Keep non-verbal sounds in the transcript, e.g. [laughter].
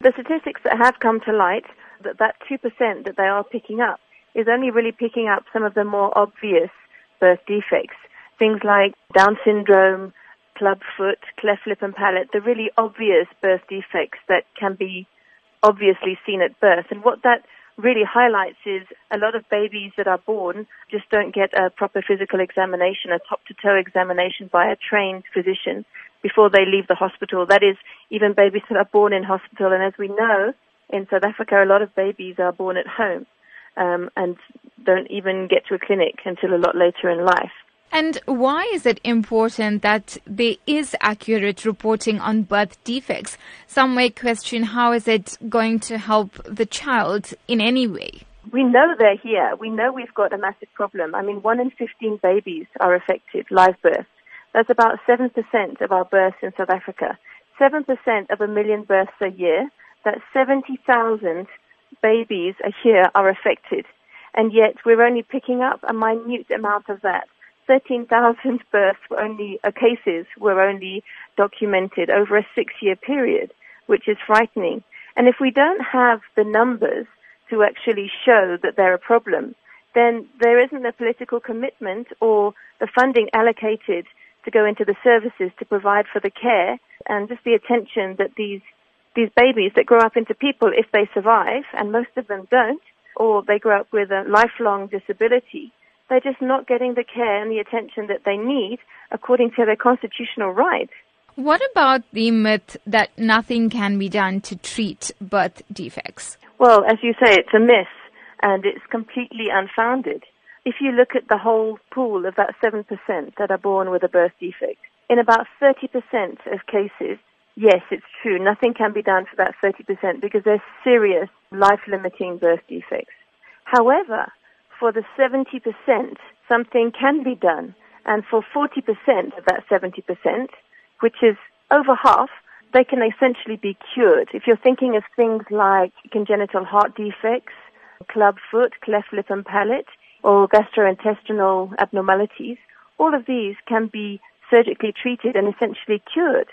The statistics that have come to light, that that 2% that they are picking up, is only really picking up some of the more obvious birth defects. Things like Down syndrome, club foot, cleft lip and palate, the really obvious birth defects that can be obviously seen at birth. And what that really highlights is a lot of babies that are born just don't get a proper physical examination, a top to toe examination by a trained physician before they leave the hospital. That is, even babies that are born in hospital. And as we know, in South Africa, a lot of babies are born at home um, and don't even get to a clinic until a lot later in life. And why is it important that there is accurate reporting on birth defects? Some may question how is it going to help the child in any way? We know they're here. We know we've got a massive problem. I mean, one in 15 babies are affected, live births. That's about 7% of our births in South Africa. 7% of a million births a year. That's 70,000 babies a year are affected. And yet we're only picking up a minute amount of that. 13,000 [laughs] births were only, uh, cases were only documented over a six year period, which is frightening. And if we don't have the numbers to actually show that they're a problem, then there isn't a political commitment or the funding allocated to go into the services to provide for the care and just the attention that these these babies that grow up into people if they survive, and most of them don't, or they grow up with a lifelong disability, they're just not getting the care and the attention that they need according to their constitutional rights. What about the myth that nothing can be done to treat birth defects? Well, as you say, it's a myth and it's completely unfounded. If you look at the whole pool of that 7% that are born with a birth defect, in about 30% of cases, yes, it's true, nothing can be done for that 30% because they're serious life limiting birth defects. However, for the 70%, something can be done. And for 40% of that 70%, which is over half, they can essentially be cured. If you're thinking of things like congenital heart defects, club foot, cleft lip and palate, or gastrointestinal abnormalities, all of these can be surgically treated and essentially cured.